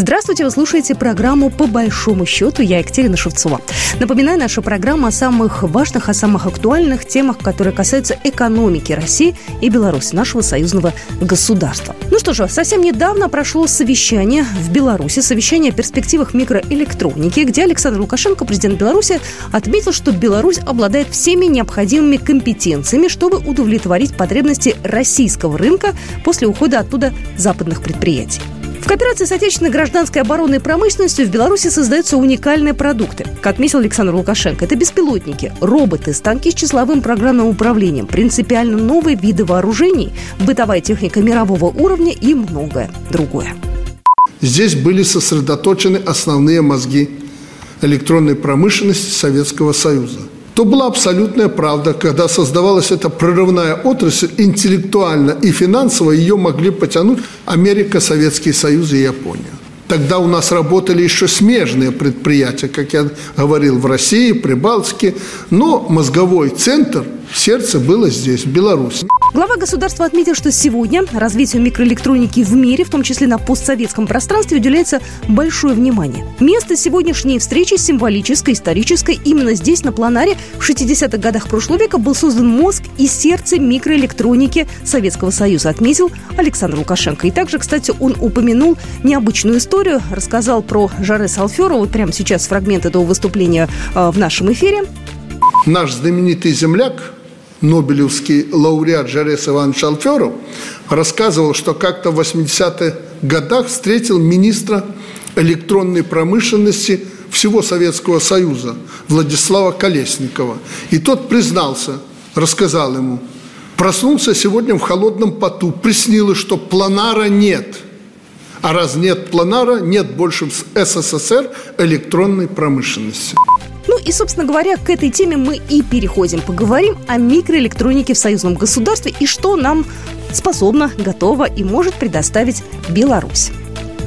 Здравствуйте, вы слушаете программу «По большому счету». Я Екатерина Шевцова. Напоминаю, наша программа о самых важных, о самых актуальных темах, которые касаются экономики России и Беларуси, нашего союзного государства. Ну что же, совсем недавно прошло совещание в Беларуси, совещание о перспективах микроэлектроники, где Александр Лукашенко, президент Беларуси, отметил, что Беларусь обладает всеми необходимыми компетенциями, чтобы удовлетворить потребности российского рынка после ухода оттуда западных предприятий. Кооперации с отечественной гражданской оборонной промышленностью в Беларуси создаются уникальные продукты. Как отметил Александр Лукашенко, это беспилотники, роботы, станки с числовым программным управлением, принципиально новые виды вооружений, бытовая техника мирового уровня и многое другое. Здесь были сосредоточены основные мозги электронной промышленности Советского Союза – то была абсолютная правда. Когда создавалась эта прорывная отрасль, интеллектуально и финансово ее могли потянуть Америка, Советский Союз и Япония. Тогда у нас работали еще смежные предприятия, как я говорил, в России, Прибалтике, но мозговой центр, сердце было здесь, в Беларуси. Глава государства отметил, что сегодня развитию микроэлектроники в мире, в том числе на постсоветском пространстве, уделяется большое внимание. Место сегодняшней встречи символическое, историческое. Именно здесь, на планаре, в 60-х годах прошлого века был создан мозг и сердце микроэлектроники Советского Союза, отметил Александр Лукашенко. И также, кстати, он упомянул необычную историю, рассказал про Жаре Салферова. Вот прямо сейчас фрагмент этого выступления э, в нашем эфире. Наш знаменитый земляк Нобелевский лауреат Жарес Иванович Алферов рассказывал, что как-то в 80-х годах встретил министра электронной промышленности всего Советского Союза Владислава Колесникова. И тот признался, рассказал ему, проснулся сегодня в холодном поту, приснилось, что планара нет. А раз нет планара, нет больше в СССР электронной промышленности. И, собственно говоря, к этой теме мы и переходим. Поговорим о микроэлектронике в союзном государстве и что нам способна, готова и может предоставить Беларусь.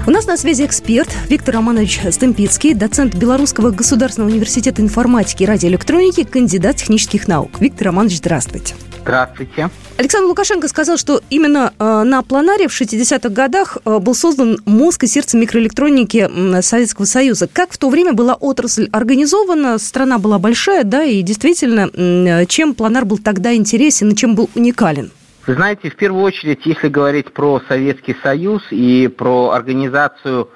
У нас на связи эксперт Виктор Романович Стемпицкий, доцент Белорусского государственного университета информатики и радиоэлектроники, кандидат технических наук. Виктор Романович, здравствуйте. Здравствуйте. Александр Лукашенко сказал, что именно э, на планаре в 60-х годах э, был создан мозг и сердце микроэлектроники Советского Союза. Как в то время была отрасль организована, страна была большая, да, и действительно, э, чем планар был тогда интересен и чем был уникален? Вы знаете, в первую очередь, если говорить про Советский Союз и про организацию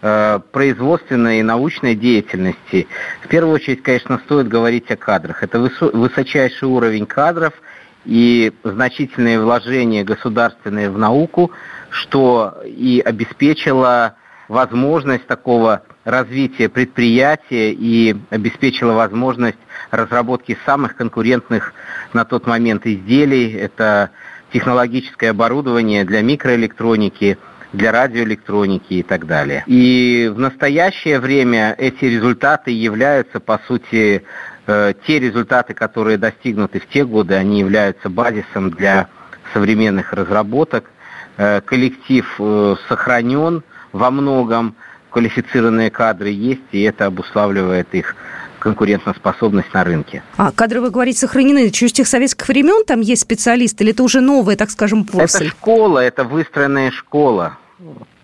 э, производственной и научной деятельности, в первую очередь, конечно, стоит говорить о кадрах. Это высо- высочайший уровень кадров – и значительные вложения государственные в науку, что и обеспечило возможность такого развития предприятия и обеспечило возможность разработки самых конкурентных на тот момент изделий. Это технологическое оборудование для микроэлектроники, для радиоэлектроники и так далее. И в настоящее время эти результаты являются, по сути, Э, те результаты, которые достигнуты в те годы, они являются базисом для современных разработок. Э, коллектив э, сохранен во многом, квалифицированные кадры есть, и это обуславливает их конкурентоспособность на рынке. А кадры, вы говорите, сохранены еще с тех советских времен? Там есть специалисты или это уже новая, так скажем, после? Это школа, это выстроенная школа.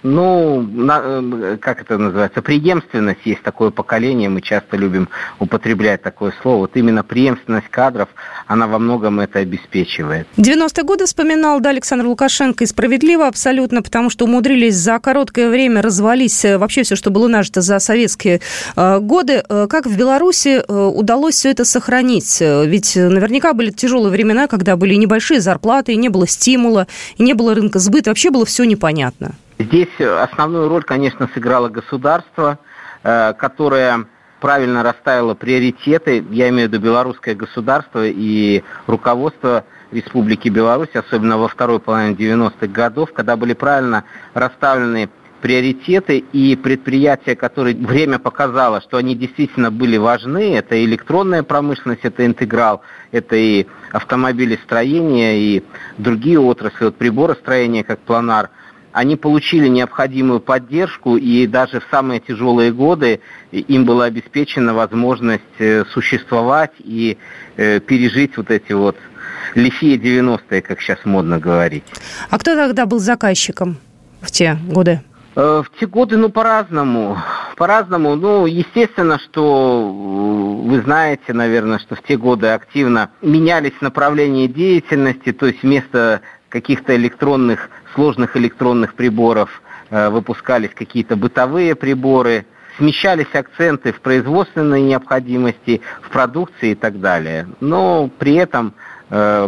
Ну, на, э, как это называется, преемственность есть такое поколение, мы часто любим употреблять такое слово. Вот именно преемственность кадров, она во многом это обеспечивает. 90-е годы вспоминал, да, Александр Лукашенко, и справедливо абсолютно, потому что умудрились за короткое время развалить э, вообще все, что было нажито за советские э, годы. Как в Беларуси удалось все это сохранить? Ведь наверняка были тяжелые времена, когда были небольшие зарплаты, и не было стимула, и не было рынка сбыта, вообще было все непонятно. Здесь основную роль, конечно, сыграло государство, э, которое правильно расставило приоритеты, я имею в виду белорусское государство и руководство Республики Беларусь, особенно во второй половине 90-х годов, когда были правильно расставлены приоритеты и предприятия, которые время показало, что они действительно были важны. Это электронная промышленность, это интеграл, это и автомобилестроение, и другие отрасли, вот приборостроение, как планар – они получили необходимую поддержку, и даже в самые тяжелые годы им была обеспечена возможность э, существовать и э, пережить вот эти вот лихие 90-е, как сейчас модно говорить. А кто тогда был заказчиком в те годы? Э, в те годы, ну, по-разному. По-разному. Ну, естественно, что вы знаете, наверное, что в те годы активно менялись направления деятельности, то есть вместо каких-то электронных, сложных электронных приборов э, выпускались какие-то бытовые приборы, смещались акценты в производственной необходимости, в продукции и так далее. Но при этом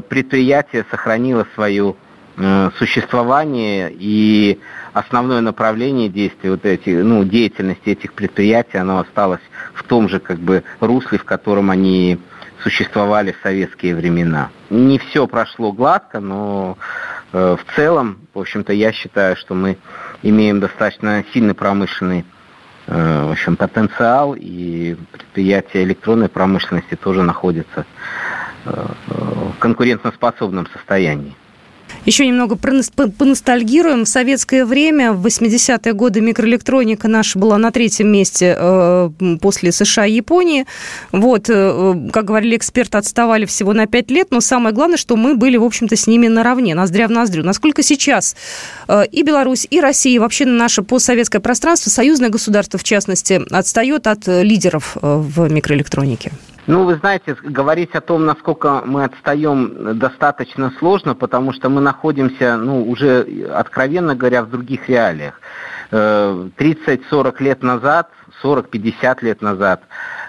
предприятие сохранило свою Э, существование и основное направление действия вот эти, ну, деятельности этих предприятий, оно осталось в том же как бы русле, в котором они существовали в советские времена. Не все прошло гладко, но э, в целом, в общем-то, я считаю, что мы имеем достаточно сильный промышленный э, в общем, потенциал, и предприятия электронной промышленности тоже находятся э, в конкурентоспособном состоянии. Еще немного поностальгируем. В советское время, в 80-е годы, микроэлектроника наша была на третьем месте э, после США и Японии. Вот, э, как говорили эксперты, отставали всего на 5 лет, но самое главное, что мы были, в общем-то, с ними наравне, ноздря в ноздрю. Насколько сейчас э, и Беларусь, и Россия, и вообще наше постсоветское пространство, союзное государство, в частности, отстает от лидеров в микроэлектронике? Ну, вы знаете, говорить о том, насколько мы отстаем, достаточно сложно, потому что мы находимся, ну, уже, откровенно говоря, в других реалиях. 30-40 э, лет назад, 40-50 лет назад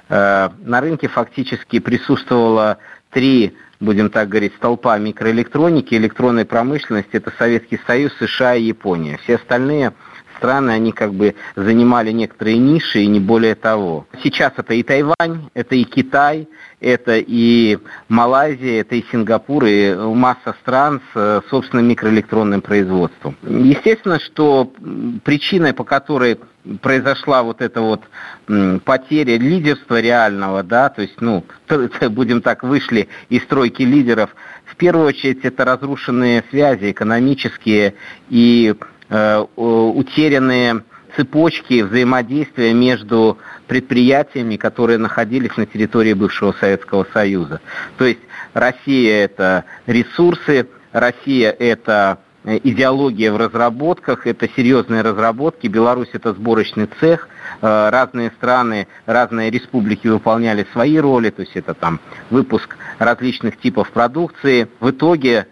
э, на рынке фактически присутствовало три будем так говорить, столпа микроэлектроники, электронной промышленности, это Советский Союз, США и Япония. Все остальные страны, они как бы занимали некоторые ниши и не более того. Сейчас это и Тайвань, это и Китай, это и Малайзия, это и Сингапур, и масса стран с э, собственным микроэлектронным производством. Естественно, что причиной, по которой произошла вот эта вот потеря лидерства реального, да, то есть, ну, будем так, вышли из стройки лидеров, в первую очередь это разрушенные связи экономические и утерянные цепочки взаимодействия между предприятиями, которые находились на территории бывшего Советского Союза. То есть Россия это ресурсы, Россия это э, идеология в разработках, это серьезные разработки, Беларусь это сборочный цех, э, разные страны, разные республики выполняли свои роли, то есть это там выпуск различных типов продукции. В итоге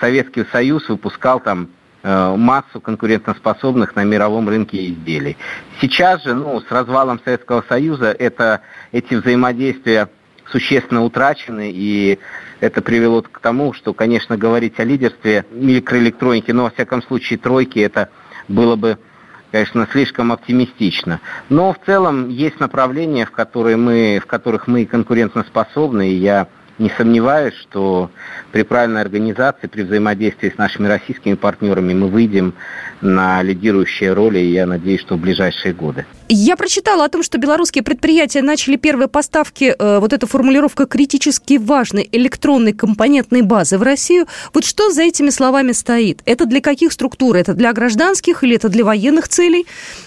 Советский Союз выпускал там Э, массу конкурентоспособных на мировом рынке изделий. Сейчас же, ну, с развалом Советского Союза это, эти взаимодействия существенно утрачены, и это привело к тому, что, конечно, говорить о лидерстве микроэлектроники, но, во всяком случае, тройки, это было бы конечно, слишком оптимистично. Но в целом есть направления, в, которые мы, в которых мы конкурентоспособны, и я не сомневаюсь, что при правильной организации, при взаимодействии с нашими российскими партнерами мы выйдем на лидирующие роли, и я надеюсь, что в ближайшие годы. Я прочитала о том, что белорусские предприятия начали первые поставки, э, вот эта формулировка критически важной электронной компонентной базы в Россию. Вот что за этими словами стоит? Это для каких структур? Это для гражданских или это для военных целей?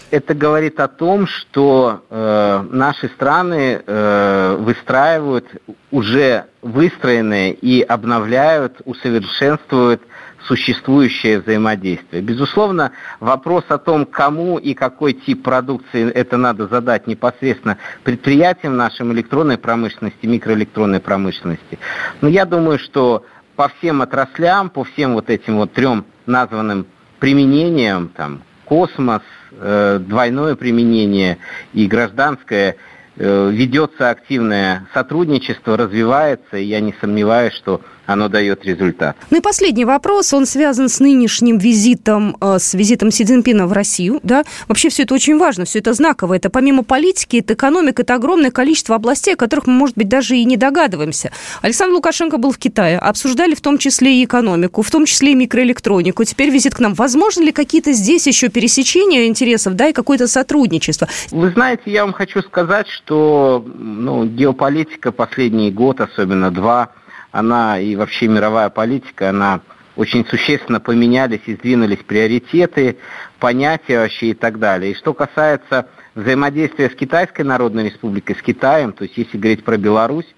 Это говорит о том, что э, наши страны э, выстраивают уже выстроенные и обновляют, усовершенствуют существующее взаимодействие. Безусловно, вопрос о том, кому и какой тип продукции это надо задать непосредственно предприятиям нашим электронной промышленности, микроэлектронной промышленности. Но я думаю, что по всем отраслям, по всем вот этим вот трем названным применениям, там, космос, э, двойное применение и гражданское, э, ведется активное сотрудничество, развивается, и я не сомневаюсь, что оно дает результат. Ну и последний вопрос, он связан с нынешним визитом, э, с визитом Си Цзиньпина в Россию, да? Вообще все это очень важно, все это знаково. Это помимо политики, это экономика, это огромное количество областей, о которых мы, может быть, даже и не догадываемся. Александр Лукашенко был в Китае, обсуждали в том числе и экономику, в том числе и микроэлектронику. Теперь визит к нам. Возможно ли какие-то здесь еще пересечения интересов, да, и какое-то сотрудничество? Вы знаете, я вам хочу сказать, что ну, геополитика последний год, особенно два, она и вообще мировая политика, она очень существенно поменялись и сдвинулись приоритеты, понятия вообще и так далее. И что касается взаимодействия с Китайской Народной Республикой, с Китаем, то есть если говорить про Беларусь,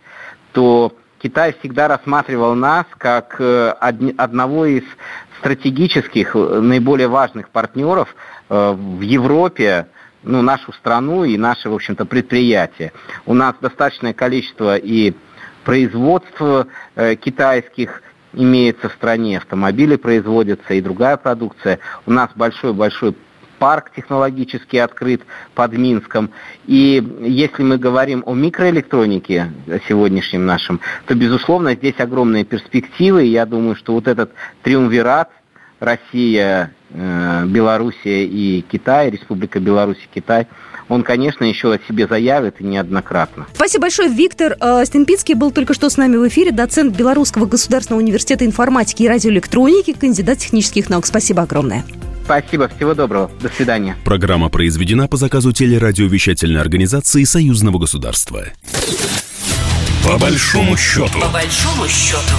то Китай всегда рассматривал нас как э, одного из стратегических, наиболее важных партнеров э, в Европе, ну, нашу страну и наши, в общем-то, предприятия. У нас достаточное количество и производств китайских имеется в стране, автомобили производятся и другая продукция. У нас большой-большой парк технологически открыт под Минском. И если мы говорим о микроэлектронике сегодняшнем нашем, то, безусловно, здесь огромные перспективы. Я думаю, что вот этот триумвират Россия, э, Белоруссия и Китай, Республика Беларусь и Китай – он, конечно, еще о себе заявит и неоднократно. Спасибо большое. Виктор э, Стемпицкий был только что с нами в эфире, доцент Белорусского государственного университета информатики и радиоэлектроники, кандидат технических наук. Спасибо огромное. Спасибо, всего доброго. До свидания. Программа произведена по заказу телерадиовещательной организации Союзного государства. По большому счету. По большому счету.